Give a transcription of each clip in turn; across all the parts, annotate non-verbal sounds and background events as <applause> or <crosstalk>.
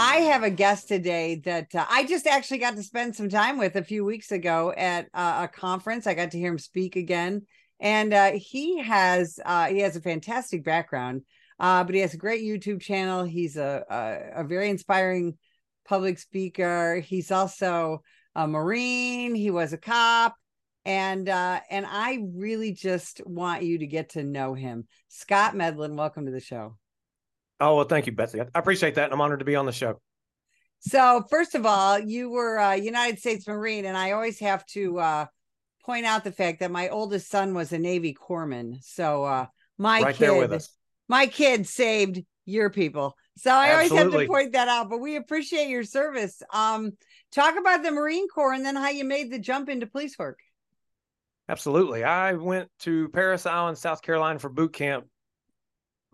I have a guest today that uh, I just actually got to spend some time with a few weeks ago at uh, a conference. I got to hear him speak again, and uh, he has uh, he has a fantastic background, uh, but he has a great YouTube channel. He's a, a, a very inspiring public speaker. He's also a Marine. He was a cop, and uh, and I really just want you to get to know him. Scott Medlin, welcome to the show. Oh, well, thank you, Betsy. I appreciate that. And I'm honored to be on the show. So, first of all, you were a United States Marine, and I always have to uh, point out the fact that my oldest son was a Navy corpsman. So, uh, my right kid, my kid saved your people. So I always have to point that out. But we appreciate your service. Um, talk about the Marine Corps and then how you made the jump into police work. Absolutely. I went to Parris Island, South Carolina for boot camp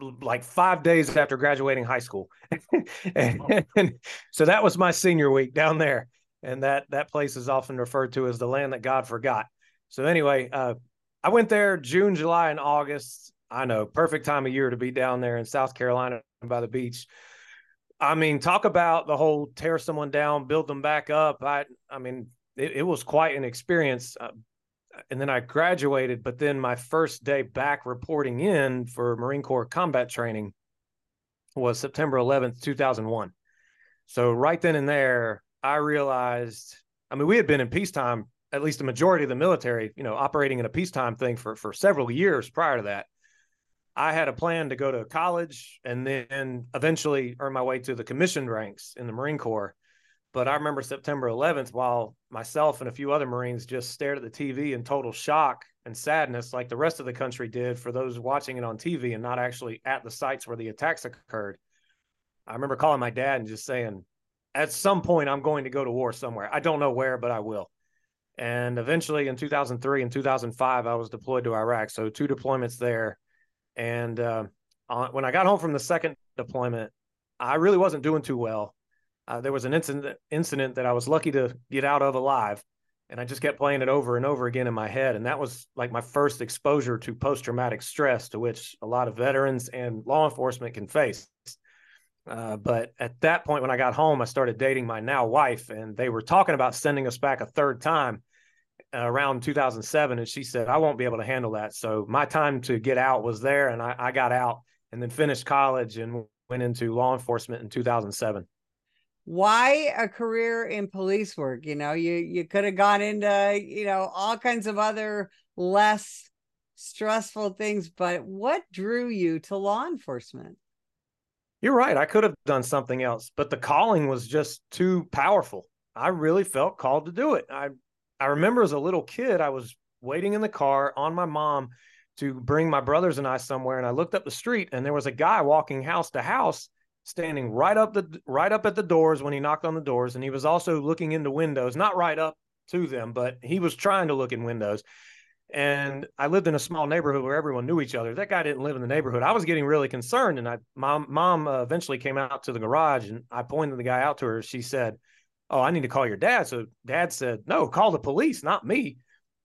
like five days after graduating high school. <laughs> and, and, so that was my senior week down there. And that that place is often referred to as the land that God forgot. So anyway, uh, I went there June, July, and August. I know, perfect time of year to be down there in South Carolina by the beach. I mean, talk about the whole tear someone down, build them back up. I, I mean, it, it was quite an experience. Uh, and then I graduated, but then my first day back reporting in for Marine Corps combat training was September 11th, 2001. So right then and there, I realized, I mean, we had been in peacetime, at least the majority of the military, you know, operating in a peacetime thing for, for several years prior to that. I had a plan to go to college and then eventually earn my way to the commissioned ranks in the Marine Corps. But I remember September 11th, while myself and a few other Marines just stared at the TV in total shock and sadness, like the rest of the country did for those watching it on TV and not actually at the sites where the attacks occurred. I remember calling my dad and just saying, at some point, I'm going to go to war somewhere. I don't know where, but I will. And eventually in 2003 and 2005, I was deployed to Iraq. So two deployments there. And uh, when I got home from the second deployment, I really wasn't doing too well uh, there was an incident incident that I was lucky to get out of alive, and I just kept playing it over and over again in my head, and that was like my first exposure to post traumatic stress, to which a lot of veterans and law enforcement can face. Uh, but at that point, when I got home, I started dating my now wife, and they were talking about sending us back a third time uh, around 2007. And she said, I won't be able to handle that. So my time to get out was there, and I, I got out and then finished college and went into law enforcement in 2007 why a career in police work? You know you you could have gone into you know all kinds of other less stressful things but what drew you to law enforcement? You're right i could have done something else but the calling was just too powerful. I really felt called to do it. I i remember as a little kid i was waiting in the car on my mom to bring my brothers and i somewhere and i looked up the street and there was a guy walking house to house standing right up the right up at the doors when he knocked on the doors and he was also looking into windows not right up to them but he was trying to look in windows. And i lived in a small neighborhood where everyone knew each other. That guy didn't live in the neighborhood. I was getting really concerned and i mom mom uh, eventually came out to the garage and i pointed the guy out to her. She said oh i need to call your dad. So dad said no call the police not me.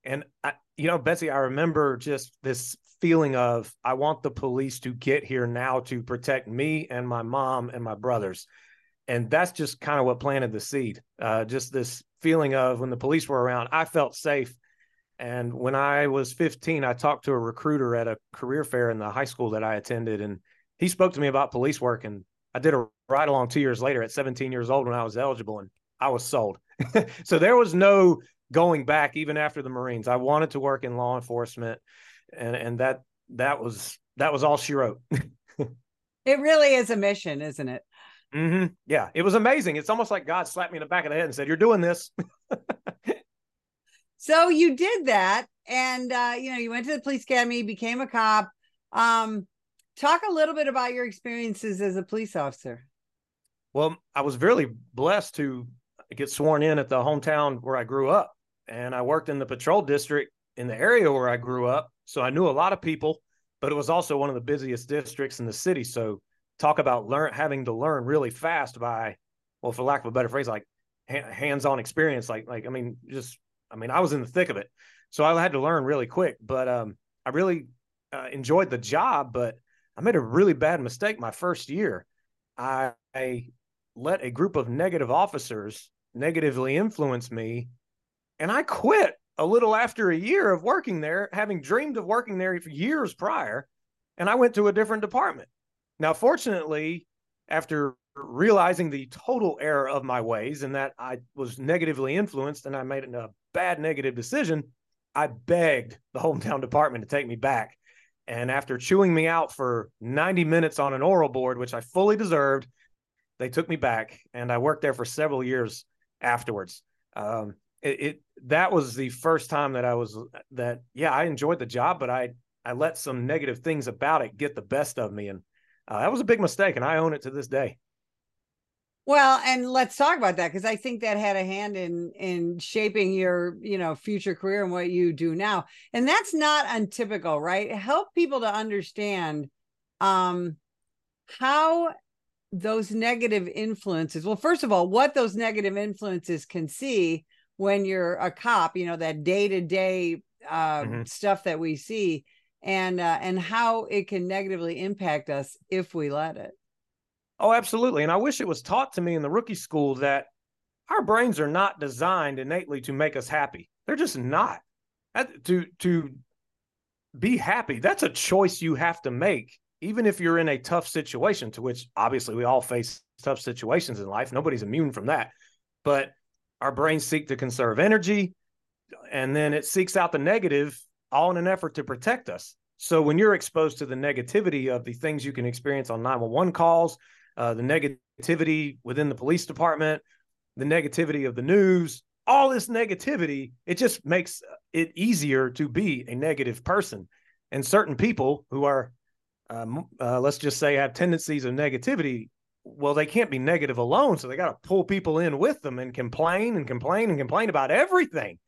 And I, you know betsy i remember just this feeling of I want the police to get here now to protect me and my mom and my brothers. And that's just kind of what planted the seed. Uh, just this feeling of when the police were around, I felt safe. And when I was 15, I talked to a recruiter at a career fair in the high school that I attended, and he spoke to me about police work. And I did a ride along two years later at 17 years old when I was eligible, and I was sold. <laughs> so there was no going back even after the Marines. I wanted to work in law enforcement and and that that was that was all she wrote. <laughs> it really is a mission, isn't it? Mm-hmm. Yeah, it was amazing. It's almost like God slapped me in the back of the head and said, "You're doing this." <laughs> so you did that, and uh, you know, you went to the police academy, became a cop. Um, talk a little bit about your experiences as a police officer. Well, I was really blessed to get sworn in at the hometown where I grew up, and I worked in the patrol district in the area where I grew up. So I knew a lot of people, but it was also one of the busiest districts in the city. So talk about learn having to learn really fast by, well, for lack of a better phrase, like ha- hands-on experience. Like, like, I mean, just, I mean, I was in the thick of it. So I had to learn really quick, but um, I really uh, enjoyed the job, but I made a really bad mistake my first year. I, I let a group of negative officers negatively influence me. And I quit a little after a year of working there, having dreamed of working there for years prior. And I went to a different department. Now, fortunately, after realizing the total error of my ways and that I was negatively influenced and I made a bad negative decision, I begged the hometown <laughs> department to take me back. And after chewing me out for 90 minutes on an oral board, which I fully deserved, they took me back and I worked there for several years afterwards. Um, it, it, that was the first time that I was that yeah I enjoyed the job, but I I let some negative things about it get the best of me, and uh, that was a big mistake, and I own it to this day. Well, and let's talk about that because I think that had a hand in in shaping your, you know, future career and what you do now. And that's not untypical, right? Help people to understand um how those negative influences. Well, first of all, what those negative influences can see when you're a cop, you know, that day-to-day uh, mm-hmm. stuff that we see and uh, and how it can negatively impact us if we let it. Oh, absolutely. And I wish it was taught to me in the rookie school that our brains are not designed innately to make us happy. They're just not. To to be happy, that's a choice you have to make, even if you're in a tough situation, to which obviously we all face tough situations in life. Nobody's immune from that. But our brains seek to conserve energy, and then it seeks out the negative all in an effort to protect us. So when you're exposed to the negativity of the things you can experience on 911 calls, uh, the negativity within the police department, the negativity of the news, all this negativity, it just makes it easier to be a negative person. And certain people who are, um, uh, let's just say, have tendencies of negativity, well, they can't be negative alone. So they got to pull people in with them and complain and complain and complain about everything.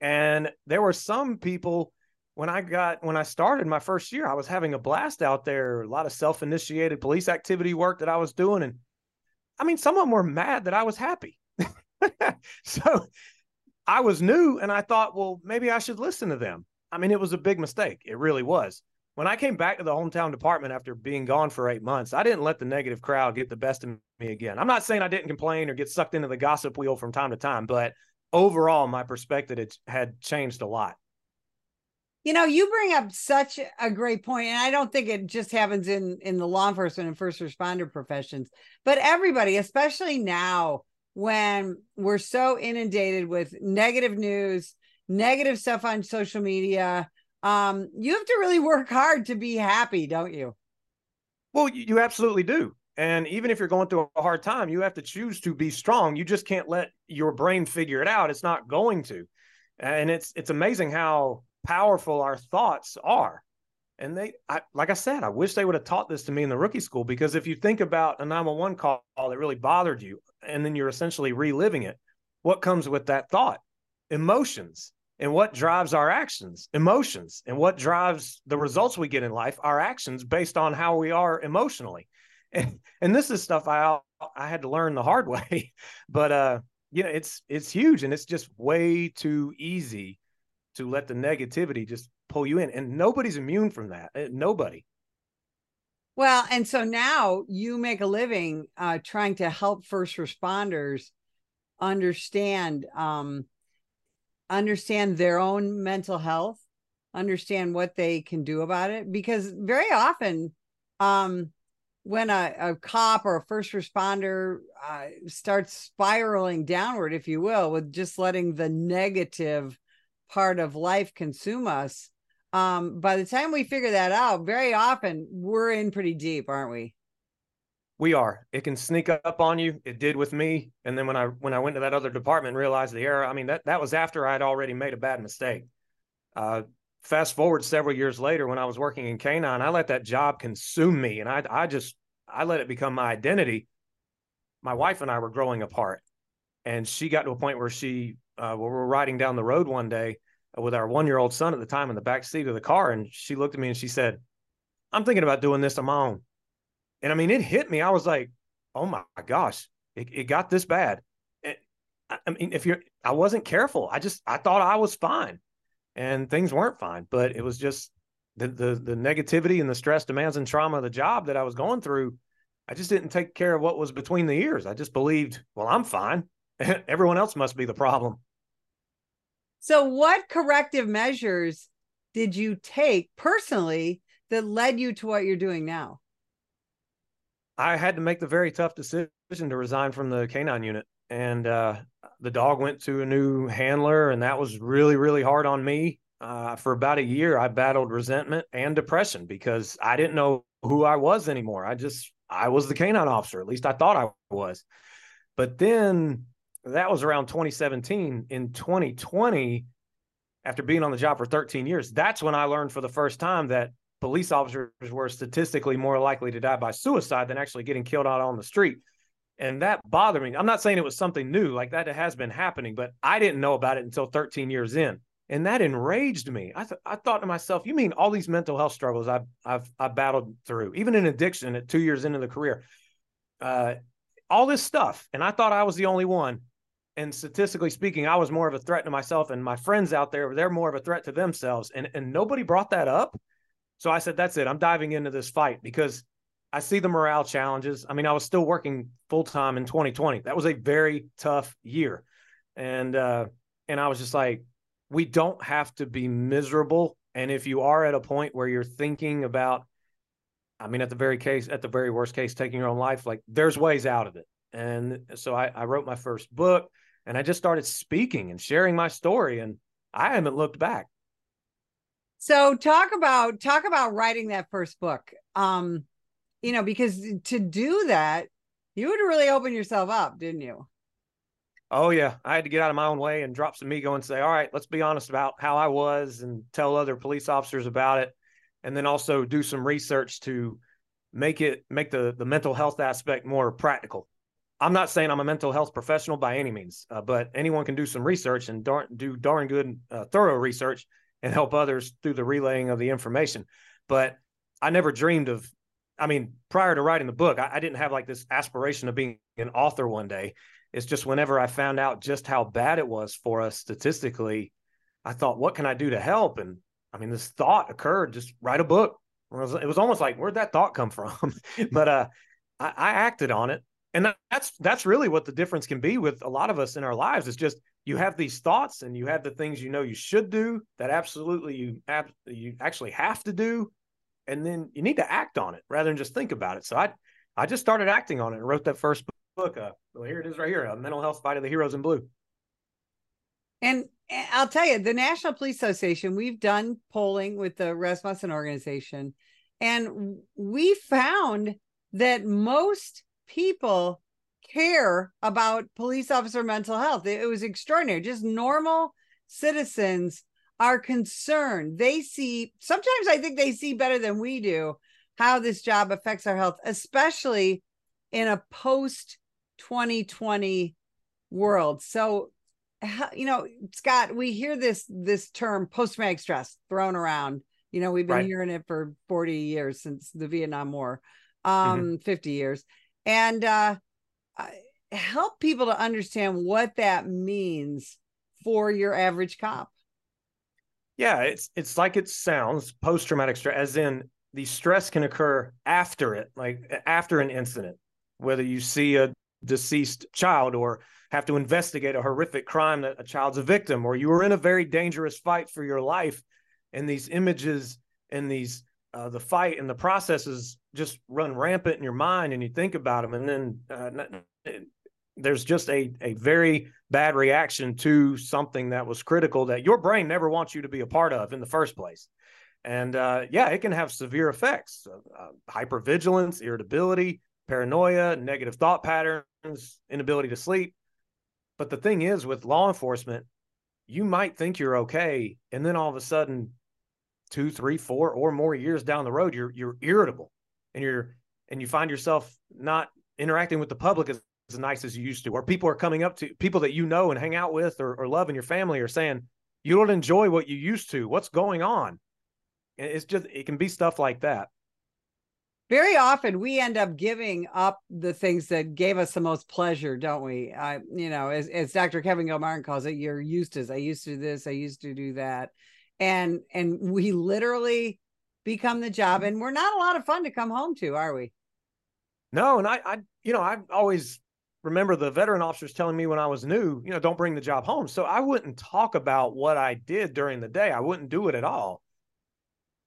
And there were some people when I got when I started my first year, I was having a blast out there. A lot of self-initiated police activity work that I was doing, and I mean, some of them were mad that I was happy. <laughs> so I was new, and I thought, well, maybe I should listen to them. I mean, it was a big mistake. It really was. When I came back to the hometown department after being gone for eight months, I didn't let the negative crowd get the best of me again. I'm not saying I didn't complain or get sucked into the gossip wheel from time to time, but overall, my perspective had changed a lot you know you bring up such a great point and i don't think it just happens in in the law enforcement and first responder professions but everybody especially now when we're so inundated with negative news negative stuff on social media um you have to really work hard to be happy don't you well you absolutely do and even if you're going through a hard time you have to choose to be strong you just can't let your brain figure it out it's not going to and it's it's amazing how powerful our thoughts are. And they, I, like I said, I wish they would have taught this to me in the rookie school because if you think about a 911 call that really bothered you and then you're essentially reliving it, what comes with that thought? Emotions. And what drives our actions? Emotions. And what drives the results we get in life? Our actions based on how we are emotionally. And, and this is stuff I I had to learn the hard <laughs> way, but uh, you know, it's it's huge and it's just way too easy to let the negativity just pull you in. And nobody's immune from that. Eh, nobody. Well, and so now you make a living uh, trying to help first responders understand um, understand their own mental health, understand what they can do about it. Because very often, um, when a, a cop or a first responder uh, starts spiraling downward, if you will, with just letting the negative part of life consume us um by the time we figure that out very often we're in pretty deep aren't we we are. It can sneak up on you. It did with me. And then when i when i went to that other department and realized the error i mean that that was after i'd already made a bad mistake. Uh fast forward several years later when i was working in canine i let that job consume me and i i just i let it become my identity. My wife and i were growing apart. And she got to a point where she uh, we were riding down the road one day with our one year old son at the time in the back seat of the car. And she looked at me and she said, I'm thinking about doing this on my own. And I mean, it hit me. I was like, oh my gosh, it, it got this bad. It, I mean, if you're, I wasn't careful. I just, I thought I was fine and things weren't fine, but it was just the, the, the negativity and the stress demands and trauma of the job that I was going through I just didn't take care of what was between the ears. I just believed, well, I'm fine. <laughs> Everyone else must be the problem. So, what corrective measures did you take personally that led you to what you're doing now? I had to make the very tough decision to resign from the canine unit. And uh, the dog went to a new handler, and that was really, really hard on me. Uh, for about a year, I battled resentment and depression because I didn't know who I was anymore. I just, I was the canine officer. At least I thought I was. But then that was around 2017. In 2020, after being on the job for 13 years, that's when I learned for the first time that police officers were statistically more likely to die by suicide than actually getting killed out on the street. And that bothered me. I'm not saying it was something new, like that has been happening, but I didn't know about it until 13 years in. And that enraged me. I, th- I thought to myself, you mean all these mental health struggles I've, I've, I've battled through, even in addiction at two years into the career, uh, all this stuff. And I thought I was the only one. And statistically speaking, I was more of a threat to myself and my friends out there, they're more of a threat to themselves. And, and nobody brought that up. So I said, that's it. I'm diving into this fight because I see the morale challenges. I mean, I was still working full time in 2020. That was a very tough year. And, uh, and I was just like, we don't have to be miserable. And if you are at a point where you're thinking about, I mean, at the very case, at the very worst case, taking your own life, like there's ways out of it. And so I, I wrote my first book and I just started speaking and sharing my story. And I haven't looked back. So talk about talk about writing that first book. Um, you know, because to do that, you would really open yourself up, didn't you? Oh yeah, I had to get out of my own way and drop some ego and say, "All right, let's be honest about how I was and tell other police officers about it." And then also do some research to make it make the the mental health aspect more practical. I'm not saying I'm a mental health professional by any means, uh, but anyone can do some research and darn, do darn good, uh, thorough research and help others through the relaying of the information. But I never dreamed of, I mean, prior to writing the book, I, I didn't have like this aspiration of being an author one day. It's just whenever I found out just how bad it was for us statistically, I thought, what can I do to help? And I mean, this thought occurred just write a book. It was, it was almost like, where'd that thought come from? <laughs> but uh, I, I acted on it. And that's that's really what the difference can be with a lot of us in our lives. It's just you have these thoughts and you have the things you know you should do that absolutely you ab- you actually have to do and then you need to act on it rather than just think about it so i i just started acting on it and wrote that first book uh, well here it is right here a mental health fight of the heroes in blue and i'll tell you the national police association we've done polling with the rasmussen organization and we found that most people care about police officer mental health. It, was extraordinary. Just normal citizens are concerned. They see, sometimes I think they see better than we do how this job affects our health, especially in a post 2020 world. So, you know, Scott, we hear this this term post traumatic stress thrown around. You know, we've been right. hearing it for 40 years since the Vietnam War, um, mm-hmm. 50 years. And uh help people to understand what that means for your average cop. Yeah, it's it's like it sounds post traumatic stress, as in the stress can occur after it, like after an incident, whether you see a deceased child or have to investigate a horrific crime that a child's a victim, or you were in a very dangerous fight for your life, and these images and these uh, the fight and the processes just run rampant in your mind and you think about them and then uh, there's just a, a very bad reaction to something that was critical that your brain never wants you to be a part of in the first place. And uh, yeah it can have severe effects uh, hypervigilance irritability paranoia negative thought patterns inability to sleep. But the thing is with law enforcement you might think you're okay and then all of a sudden two three four or more years down the road you're you're irritable and you're and you find yourself not interacting with the public as, as nice as you used to, or people are coming up to people that you know and hang out with or, or love in your family are saying, you don't enjoy what you used to. What's going on? It's just, it can be stuff like that. Very often we end up giving up the things that gave us the most pleasure, don't we? I, you know, as, as Dr. Kevin Gilmartin calls it, you're used to, I used to do this, I used to do that. And, and we literally become the job and we're not a lot of fun to come home to, are we? No, and I, I, you know, I always remember the veteran officers telling me when I was new, you know, don't bring the job home. So I wouldn't talk about what I did during the day. I wouldn't do it at all.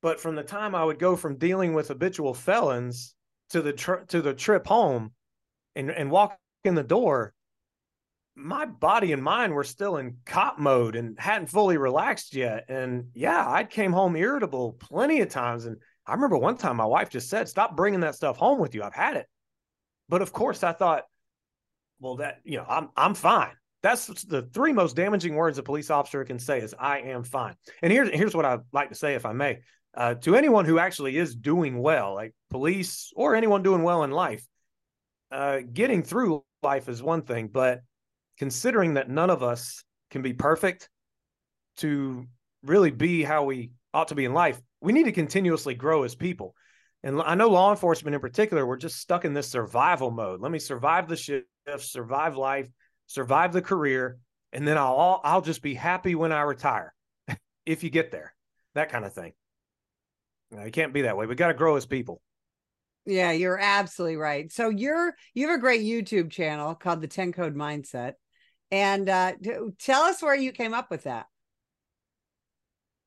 But from the time I would go from dealing with habitual felons to the tri- to the trip home and and walk in the door, my body and mind were still in cop mode and hadn't fully relaxed yet. And yeah, I came home irritable plenty of times. And I remember one time my wife just said, "Stop bringing that stuff home with you. I've had it." But of course, I thought, well, that you know, I'm I'm fine. That's the three most damaging words a police officer can say is "I am fine." And here's here's what I'd like to say, if I may, uh, to anyone who actually is doing well, like police or anyone doing well in life. Uh, getting through life is one thing, but considering that none of us can be perfect to really be how we ought to be in life, we need to continuously grow as people. And I know law enforcement in particular, we're just stuck in this survival mode. Let me survive the shift, survive life, survive the career, and then I'll I'll just be happy when I retire, <laughs> if you get there, that kind of thing. You, can't be that way. We got to grow as people. Yeah, you're absolutely right. So you're you have a great YouTube channel called the 10 Code Mindset. And uh, tell us where you came up with that.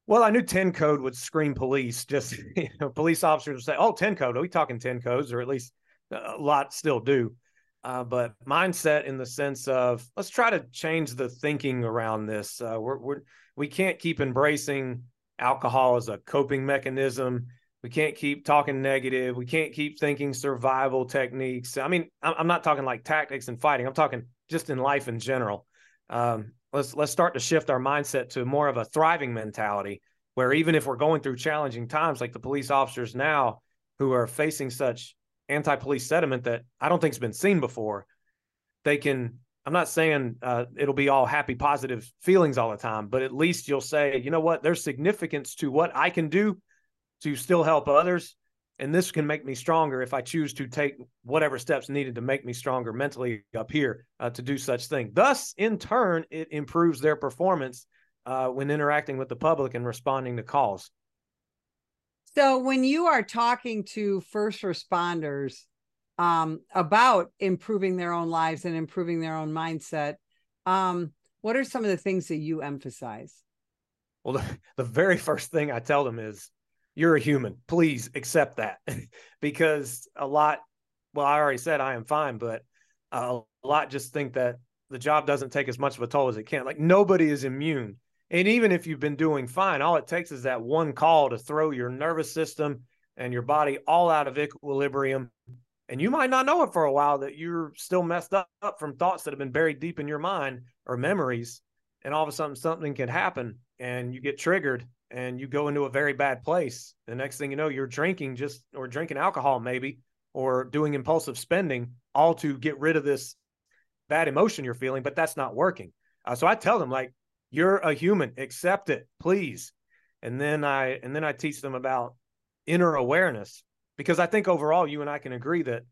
Well, I knew 10 code would scream police. Just <laughs> you know, police officers would say, "Oh, 10 code. Are we talking 10 codes?" Or at least a lot still do. Uh, but mindset in the sense of let's try to change the thinking around this. Uh, we're, we're we can't keep embracing alcohol as a coping mechanism. We can't keep talking negative. We can't keep thinking survival techniques. I mean, I'm not talking like tactics and fighting. I'm talking just in life in general. Um, let's let's start to shift our mindset to more of a thriving mentality, where even if we're going through challenging times, like the police officers now who are facing such anti-police sentiment that I don't think's been seen before, they can. I'm not saying uh, it'll be all happy, positive feelings all the time, but at least you'll say, you know what, there's significance to what I can do to still help others and this can make me stronger if I choose to take whatever steps needed to make me stronger mentally up here uh, to do such thing. Thus, in turn, it improves their performance uh, when interacting with the public and responding to calls. So, when you are talking to first responders um, about improving their own lives and improving their own mindset, um, what are some of the things that you emphasize? Well, the, <laughs> the very first thing I tell them is you're a human. Please accept that <laughs> because a lot, well, I already said I am fine, but a lot just think that the job doesn't take as much of a toll as it can. Like nobody is immune. And even if you've been doing fine, all it takes is that one call to throw your nervous system and your body all out of equilibrium. And you might not know it for a while that you're still messed up from thoughts that have been buried deep in your mind or memories. And all of a sudden, something can happen and you get triggered and you go into a very bad place. The next thing you know, you're drinking just or drinking alcohol maybe or doing impulsive spending all to get rid of this bad emotion you're feeling, but that's not working. Uh, so I tell them like you're a human, accept it, please. And then I and then I teach them about inner awareness because I think overall you and I can agree that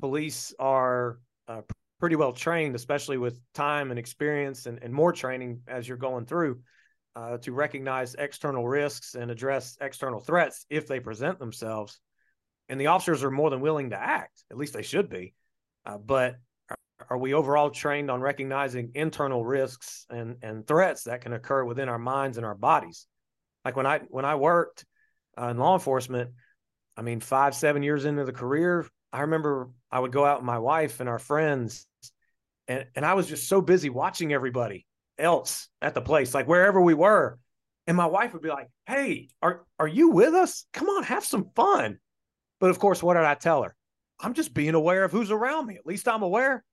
police are uh, pretty well trained, especially with time and experience and, and more training as you're going through uh, to recognize external risks and address external threats if they present themselves. And the officers are more than willing to act, at least they should be. Uh, but are, we overall trained on recognizing internal risks and, and threats that can occur within our minds and our bodies? Like when I when I worked uh, in law enforcement, I mean, five seven years into the career, I remember I would go out with my wife and our friends, and and I was just so busy watching everybody else at the place, like wherever we were. And my wife would be like, Hey, are, are you with us? Come on, have some fun. But of course, what did I tell her? I'm just being aware of who's around me. At least I'm aware.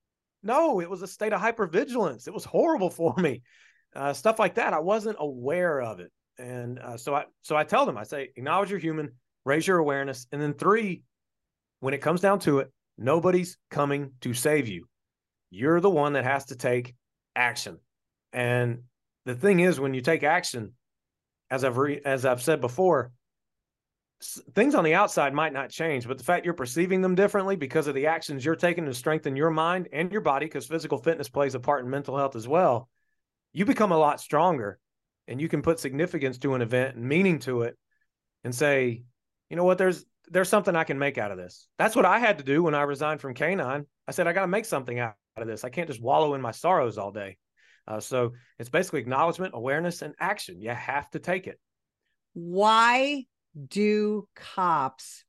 No, it was a state of hypervigilance. It was horrible <laughs> for me. Uh, stuff like that. I wasn't aware of it. And uh, so I so I tell them, I say, acknowledge you're human, raise your awareness. And then three, when it comes down to it, nobody's coming to save you. You're the one that has to take action. And the thing is, when you take action, as I've re- as I've said before, s- things on the outside might not change, but the fact you're perceiving them differently because of the actions you're taking to strengthen your mind and your body, because physical fitness plays a part in mental health as well, you become a lot stronger, and you can put significance to an event and meaning to it, and say, you know what? There's there's something I can make out of this. That's what I had to do when I resigned from K9. I said I got to make something out of this. I can't just wallow in my sorrows all day. Uh, so it's basically acknowledgement, awareness, and action. You have to take it. Why do cops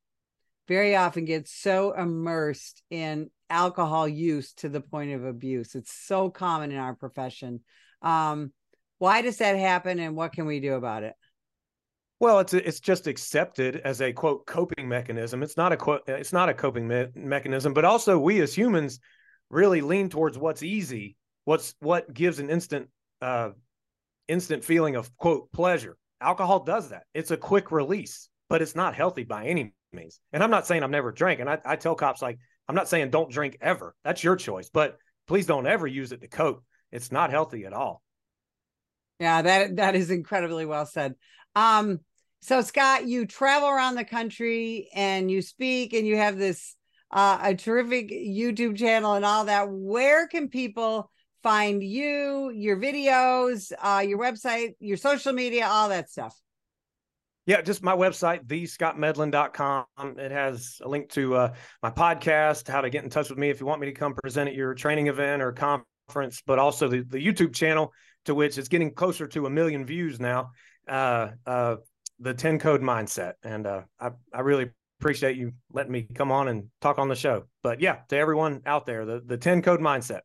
very often get so immersed in alcohol use to the point of abuse? It's so common in our profession. Um, why does that happen, and what can we do about it? Well, it's it's just accepted as a quote coping mechanism. It's not a quote. It's not a coping me- mechanism, but also we as humans really lean towards what's easy, what's what gives an instant uh, instant feeling of quote pleasure. Alcohol does that. It's a quick release, but it's not healthy by any means. And I'm not saying I've never drank. And I, I tell cops like I'm not saying don't drink ever. That's your choice, but please don't ever use it to cope. It's not healthy at all. Yeah, that that is incredibly well said. Um, so Scott, you travel around the country and you speak and you have this uh, a terrific YouTube channel and all that. Where can people find you, your videos, uh, your website, your social media, all that stuff? Yeah, just my website, thescottmedlin.com. It has a link to uh, my podcast, how to get in touch with me if you want me to come present at your training event or conference, but also the, the YouTube channel to which it's getting closer to a million views now. Uh, uh, the 10 code mindset. And uh, I, I really appreciate you letting me come on and talk on the show. But yeah, to everyone out there, the, the 10 code mindset.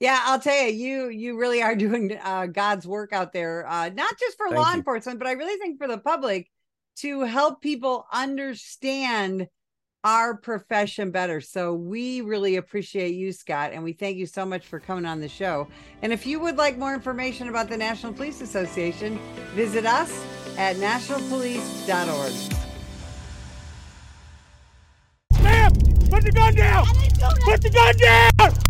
Yeah, I'll tell you, you you really are <laughs> doing uh, God's work out there, uh, not just for Thank law you. enforcement, but I really think for the public to help people understand our profession better. So we really appreciate you, Scott, and we thank you so much for coming on the show. And if you would like more information about the National Police Association, visit us at nationalpolice.org. Ma'am, put the gun down! Put the gun down!